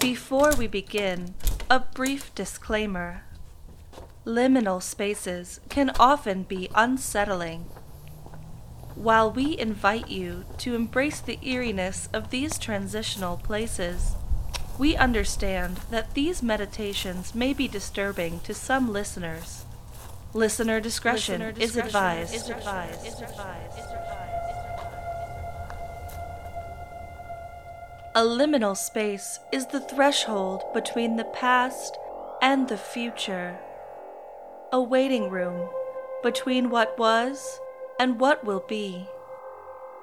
Before we begin, a brief disclaimer. Liminal spaces can often be unsettling. While we invite you to embrace the eeriness of these transitional places, we understand that these meditations may be disturbing to some listeners. Listener discretion, Listener discretion is advised. Is advised. Is advised. A liminal space is the threshold between the past and the future. A waiting room between what was and what will be.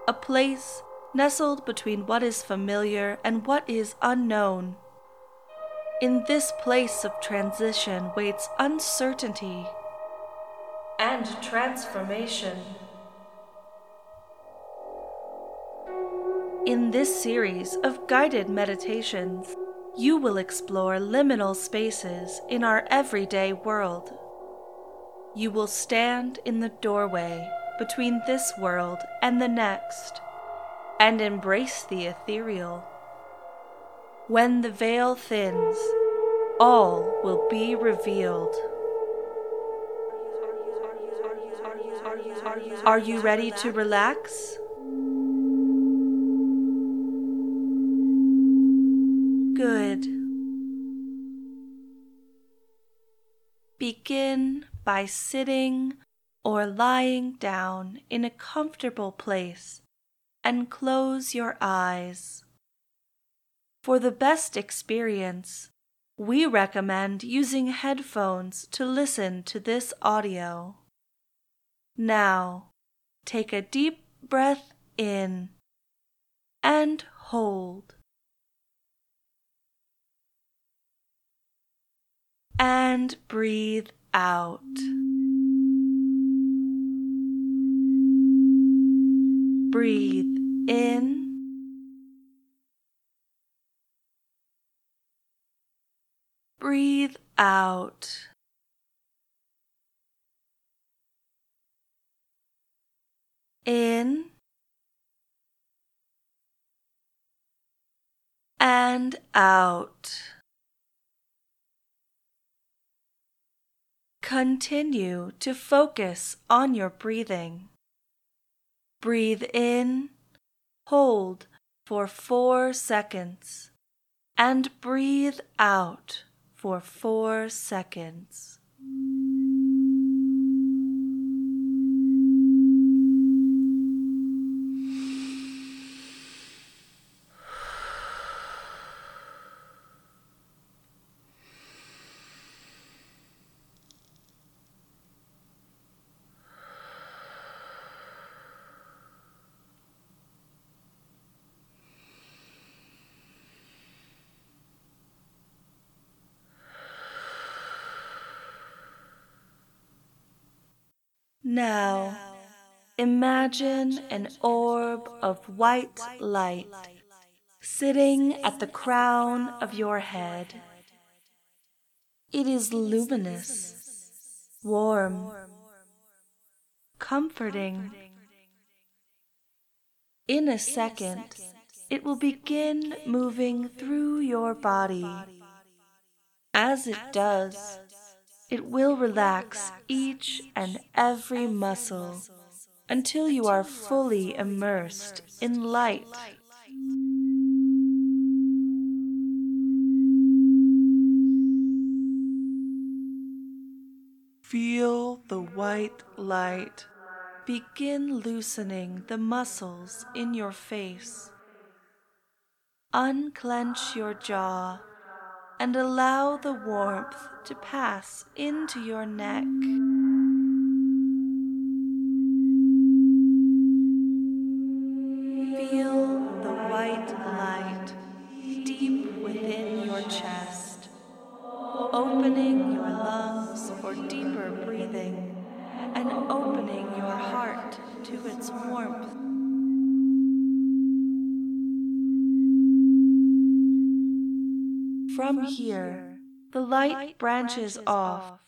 A place nestled between what is familiar and what is unknown. In this place of transition waits uncertainty and transformation. In this series of guided meditations, you will explore liminal spaces in our everyday world. You will stand in the doorway between this world and the next and embrace the ethereal. When the veil thins, all will be revealed. Are you ready to relax? Good. Begin by sitting or lying down in a comfortable place and close your eyes. For the best experience, we recommend using headphones to listen to this audio. Now, take a deep breath in and hold. And breathe out. Breathe in. Breathe out. In and out. Continue to focus on your breathing. Breathe in, hold for four seconds, and breathe out for four seconds. Now, imagine an orb of white light sitting at the crown of your head. It is luminous, warm, comforting. In a second, it will begin moving through your body. As it does, it will relax each and every muscle until you are fully immersed in light. Feel the white light begin loosening the muscles in your face. Unclench your jaw and allow the warmth to pass into your neck. Feel the white light deep within your chest, opening your lungs for deeper breathing and opening your heart to its warmth. From here, the light branches off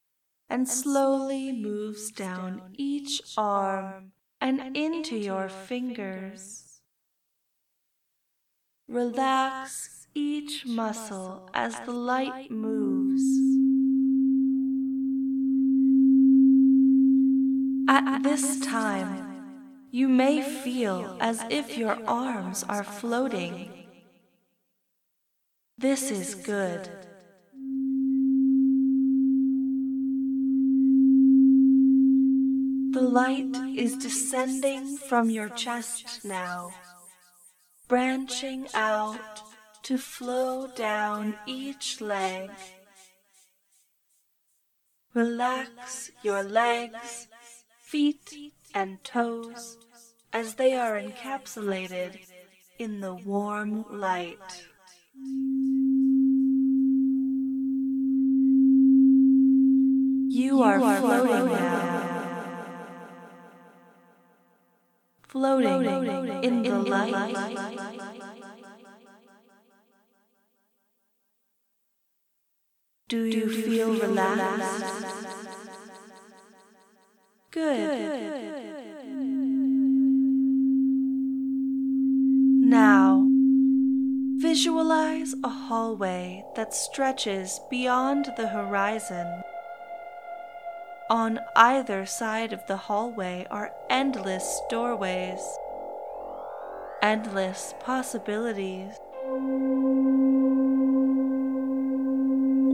and slowly moves down each arm and into your fingers. Relax each muscle as the light moves. At this time, you may feel as if your arms are floating. This is good. The light is descending from your chest now, branching out to flow down each leg. Relax your legs, feet, and toes as they are encapsulated in the warm light. You, are, floating now. floating, in, the, light. Do you, feel, relaxed? Good. Visualize a hallway that stretches beyond the horizon. On either side of the hallway are endless doorways, endless possibilities.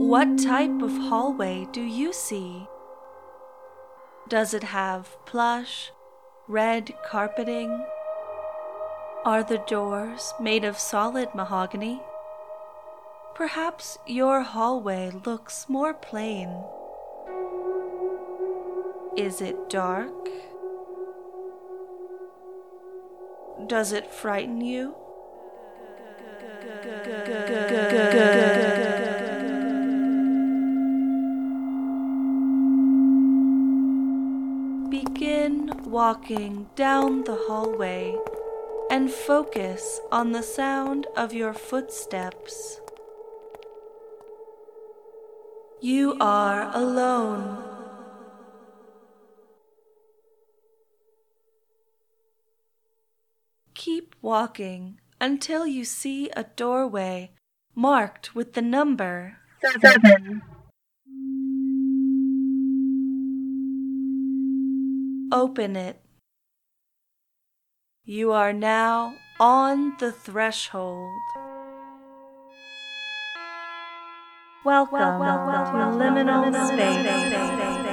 What type of hallway do you see? Does it have plush, red carpeting? Are the doors made of solid mahogany? Perhaps your hallway looks more plain. Is it dark? Does it frighten you? Begin walking down the hallway and focus on the sound of your footsteps. You are alone. Keep walking until you see a doorway marked with the number seven. Open it. You are now on the threshold. Welcome, welcome to liminal, liminal space. space.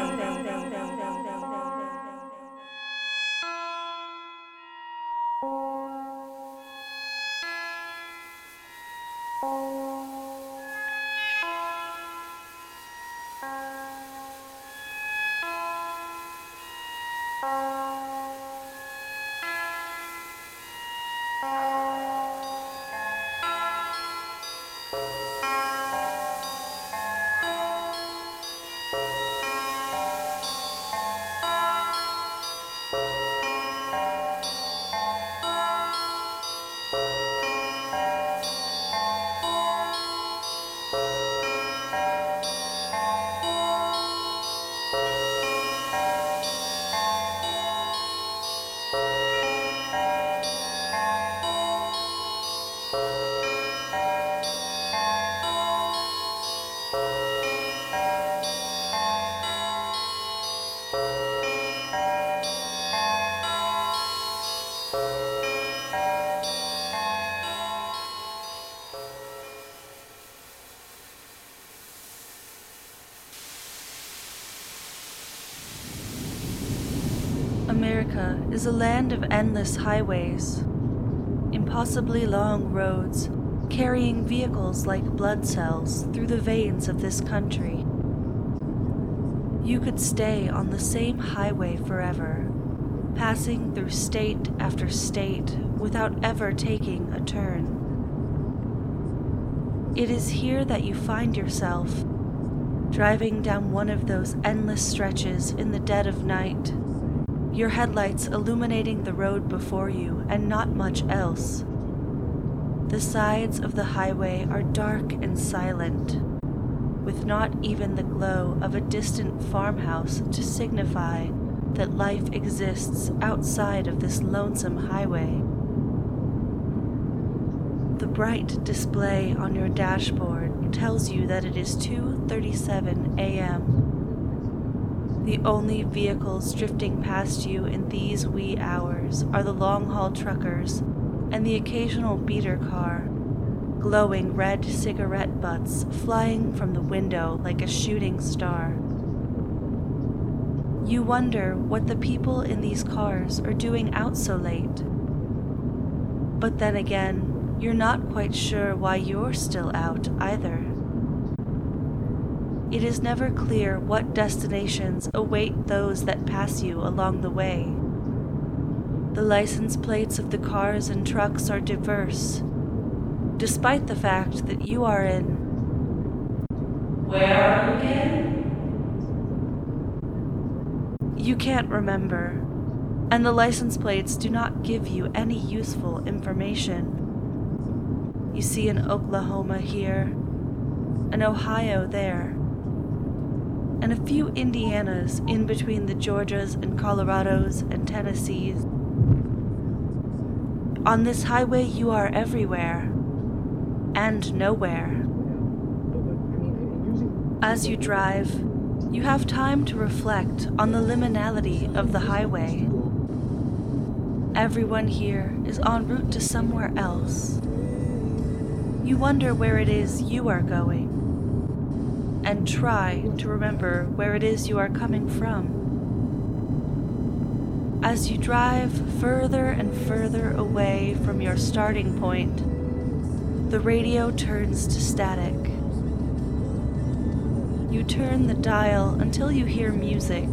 America is a land of endless highways, impossibly long roads carrying vehicles like blood cells through the veins of this country. You could stay on the same highway forever, passing through state after state without ever taking a turn. It is here that you find yourself, driving down one of those endless stretches in the dead of night your headlights illuminating the road before you and not much else. The sides of the highway are dark and silent, with not even the glow of a distant farmhouse to signify that life exists outside of this lonesome highway. The bright display on your dashboard tells you that it is 2:37 a.m. The only vehicles drifting past you in these wee hours are the long-haul truckers and the occasional beater car, glowing red cigarette butts flying from the window like a shooting star. You wonder what the people in these cars are doing out so late. But then again, you're not quite sure why you're still out either. It is never clear what destinations await those that pass you along the way. The license plates of the cars and trucks are diverse, despite the fact that you are in. Where are you again? You can't remember, and the license plates do not give you any useful information. You see an Oklahoma here, an Ohio there, and a few Indianas in between the Georgias and Colorados and Tennessees. On this highway, you are everywhere and nowhere. As you drive, you have time to reflect on the liminality of the highway. Everyone here is en route to somewhere else. You wonder where it is you are going, and try to remember where it is you are coming from. As you drive further and further away from your starting point, the radio turns to static. You turn the dial until you hear music,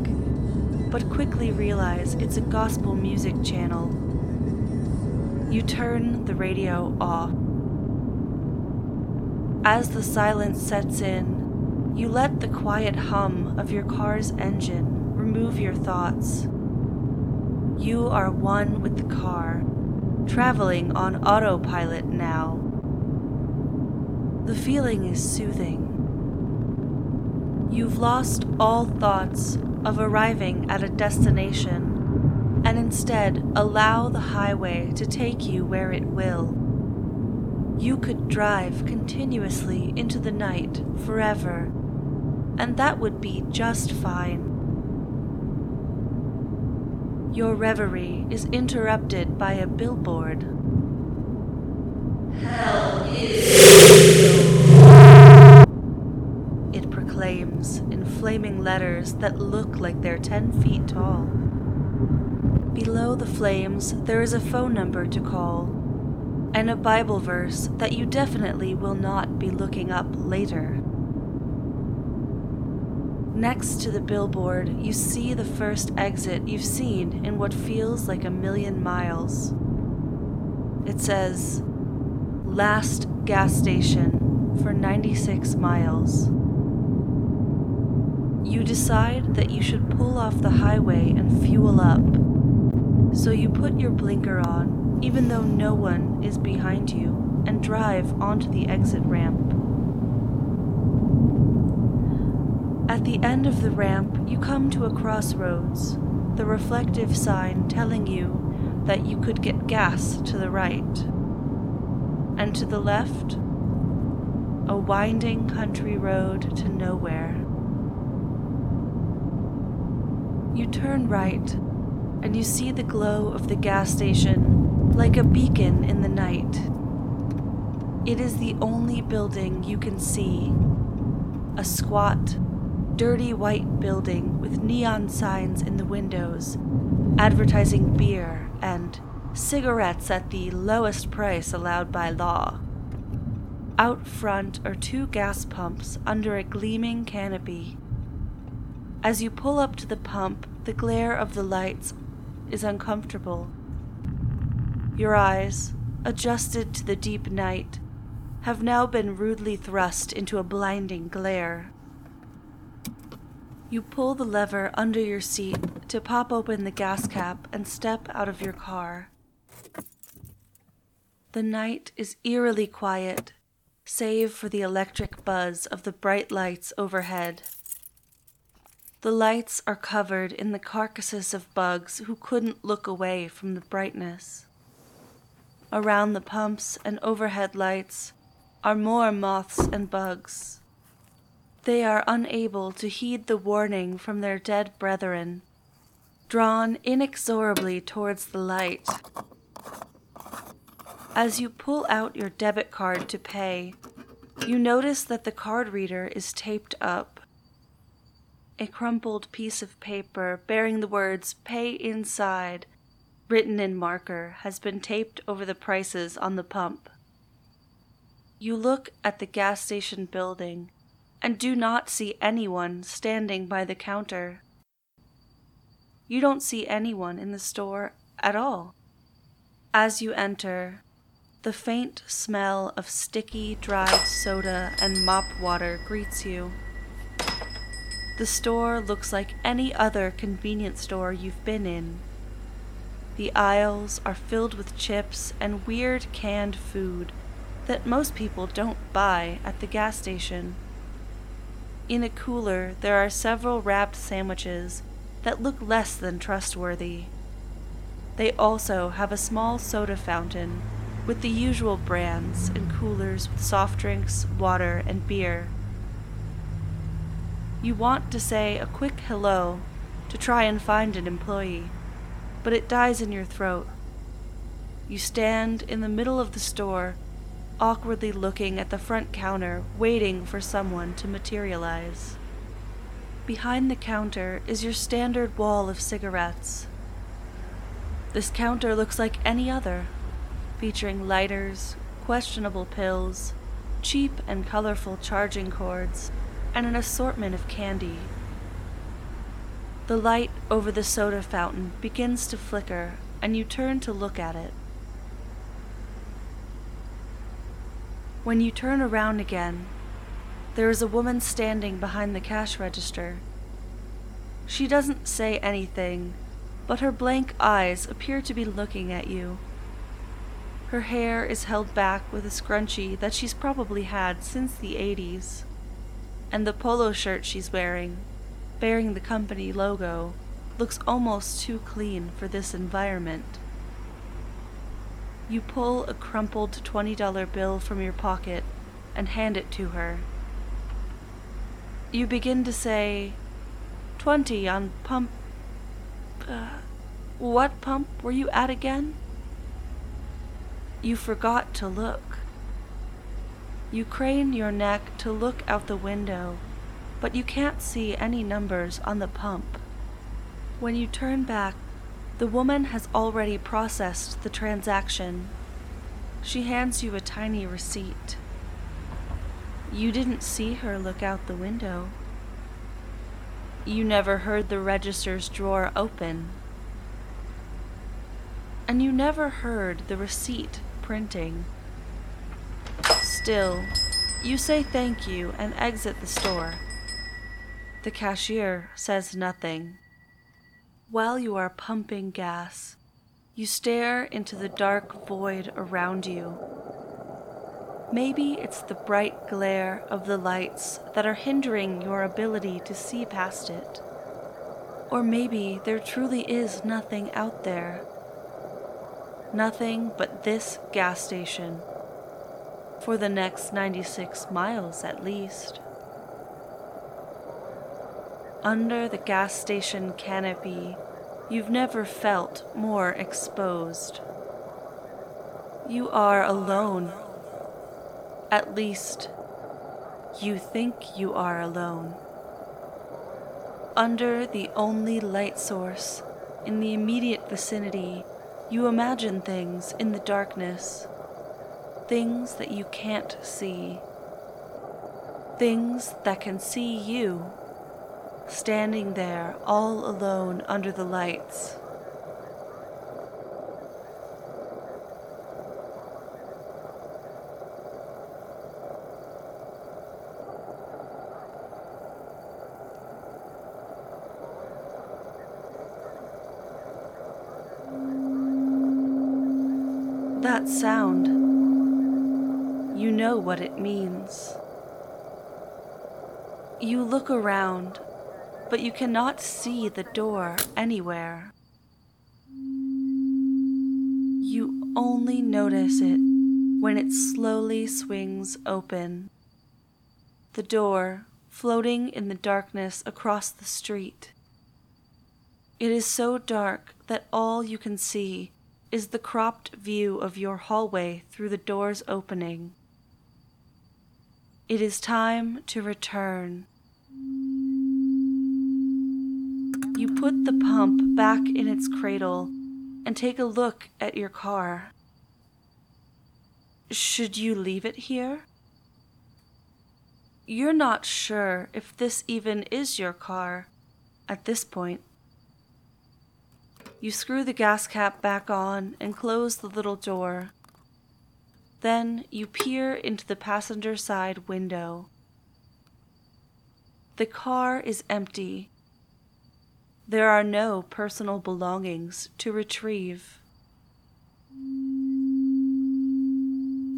but quickly realize it's a gospel music channel. You turn the radio off. As the silence sets in, you let the quiet hum of your car's engine remove your thoughts. You are one with the car, traveling on autopilot now. The feeling is soothing. You've lost all thoughts of arriving at a destination and instead allow the highway to take you where it will. You could drive continuously into the night forever, and that would be just fine. Your reverie is interrupted by a billboard. Hell is It proclaims in flaming letters that look like they're 10 feet tall. Below the flames, there is a phone number to call, and a Bible verse that you definitely will not be looking up later. Next to the billboard, you see the first exit you've seen in what feels like a million miles. It says, Last gas station for 96 miles you decide that you should pull off the highway and fuel up. So you put your blinker on, even though no one is behind you, and drive onto the exit ramp. At the end of the ramp, you come to a crossroads, the reflective sign telling you that you could get gas to the right. And to the left, a winding country road to nowhere. You turn right, and you see the glow of the gas station like a beacon in the night. It is the only building you can see. A squat, dirty white building with neon signs in the windows advertising beer and cigarettes at the lowest price allowed by law. Out front are two gas pumps under a gleaming canopy as you pull up to the pump, the glare of the lights is uncomfortable. Your eyes, adjusted to the deep night, have now been rudely thrust into a blinding glare. You pull the lever under your seat to pop open the gas cap and step out of your car. The night is eerily quiet, save for the electric buzz of the bright lights overhead. The lights are covered in the carcasses of bugs who couldn't look away from the brightness. around the pumps and overhead lights are more moths and bugs. They are unable to heed the warning from their dead brethren, drawn inexorably towards the light. As you pull out your debit card to pay, you notice that the card reader is taped up. A crumpled piece of paper bearing the words Pay Inside, written in marker, has been taped over the prices on the pump. You look at the gas station building and do not see anyone standing by the counter. You don't see anyone in the store at all. As you enter, the faint smell of sticky, dried soda and mop water greets you. The store looks like any other convenience store you've been in. The aisles are filled with chips and weird canned food that most people don't buy at the gas station. In a cooler, there are several wrapped sandwiches that look less than trustworthy. They also have a small soda fountain with the usual brands and coolers with soft drinks, water, and beer. You want to say a quick hello to try and find an employee, but it dies in your throat. You stand in the middle of the store awkwardly looking at the front counter, waiting for someone to materialize. Behind the counter is your standard wall of cigarettes. This counter looks like any other, featuring lighters, questionable pills, cheap and colorful charging cords, and an assortment of candy. The light over the soda fountain begins to flicker, and you turn to look at it. When you turn around again, there is a woman standing behind the cash register. She doesn't say anything, but her blank eyes appear to be looking at you. Her hair is held back with a scrunchie that she's probably had since the 80s, and the polo shirt she's wearing, bearing the company logo, looks almost too clean for this environment. You pull a crumpled $20 bill from your pocket and hand it to her. You begin to say, 20 on pump. Uh, what pump were you at again? You forgot to look. You crane your neck to look out the window, but you can't see any numbers on the pump. When you turn back the woman has already processed the transaction. She hands you a tiny receipt. You didn't see her look out the window. You never heard the register's drawer open. And you never heard the receipt printing. Still, you say thank you and exit the store. The cashier says nothing. While you are pumping gas, you stare into the dark void around you. Maybe it's the bright glare of the lights that are hindering your ability to see past it. Or maybe there truly is nothing out there. Nothing but this gas station. For the next 96 miles at least. Under the gas station canopy, you've never felt more exposed. You are alone. At least, you think you are alone. Under the only light source in the immediate vicinity, you imagine things in the darkness, things that you can't see, things that can see you standing there all alone under the lights. That sound, you know what it means. You look around but you cannot see the door anywhere. You only notice it when it slowly swings open. The door floating in the darkness across the street. It is so dark that all you can see is the cropped view of your hallway through the door's opening. It is time to return. Put the pump back in its cradle and take a look at your car. Should you leave it here? You're not sure if this even is your car at this point. You screw the gas cap back on and close the little door. Then you peer into the passenger side window. The car is empty. There are no personal belongings to retrieve.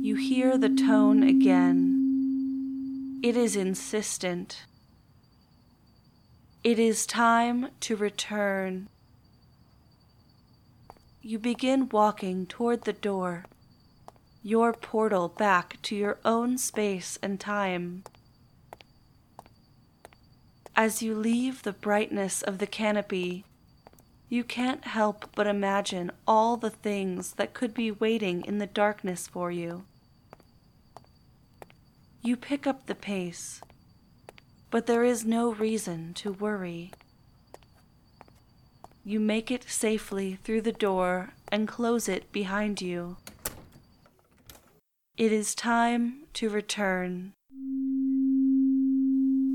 You hear the tone again. It is insistent. It is time to return. You begin walking toward the door, your portal back to your own space and time. As you leave the brightness of the canopy, you can't help but imagine all the things that could be waiting in the darkness for you. You pick up the pace, but there is no reason to worry. You make it safely through the door and close it behind you. It is time to return.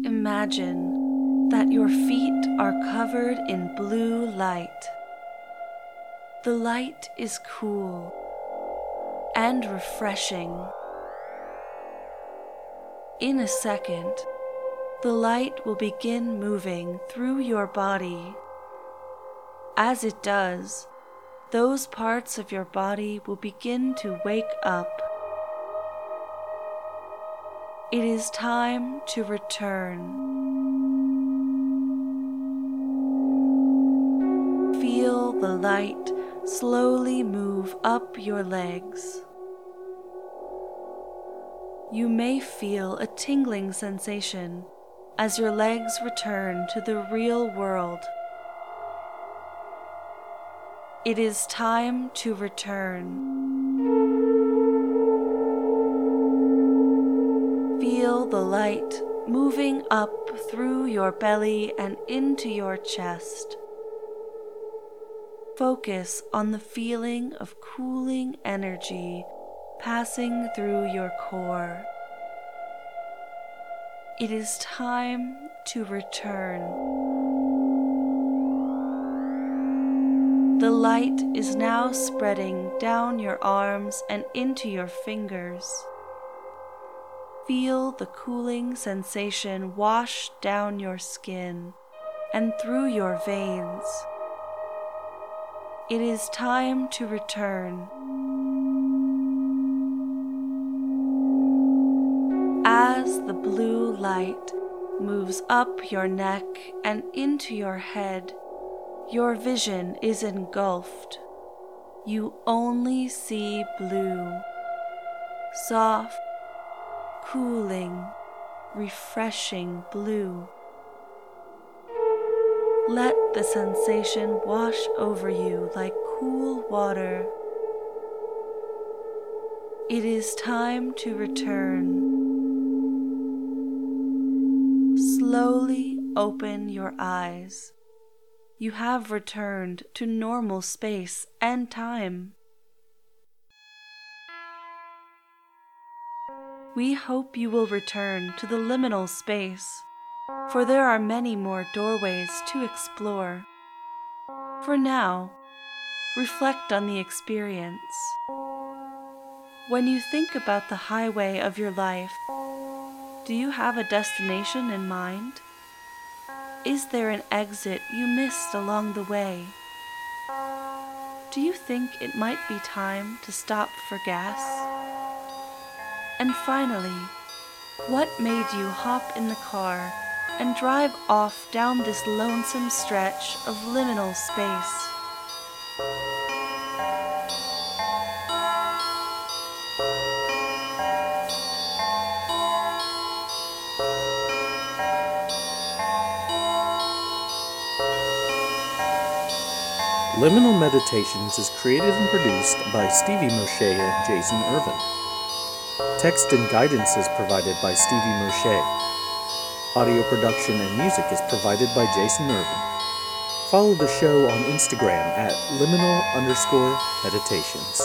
Imagine that your feet are covered in blue light. The light is cool and refreshing. In a second, the light will begin moving through your body as it does, those parts of your body will begin to wake up. It is time to return. The light slowly move up your legs. You may feel a tingling sensation as your legs return to the real world. It is time to return. Feel the light moving up through your belly and into your chest. Focus on the feeling of cooling energy passing through your core. It is time to return. The light is now spreading down your arms and into your fingers. Feel the cooling sensation wash down your skin and through your veins. It is time to return. As the blue light moves up your neck and into your head, your vision is engulfed. You only see blue, soft, cooling, refreshing blue. Let the sensation wash over you like cool water. It is time to return. Slowly open your eyes you have returned to normal space and time. We hope you will return to the liminal space, for there are many more doorways to explore. For now, reflect on the experience. When you think about the highway of your life, do you have a destination in mind? Is there an exit you missed along the way? Do you think it might be time to stop for gas? And finally, what made you hop in the car and drive off down this lonesome stretch of liminal space. Liminal Meditations is created and produced by Stevie Moshe and Jason Irvin. Text and guidance is provided by Stevie Moshe. Audio production and music is provided by Jason Irvin. Follow the show on Instagram at liminal underscore meditations.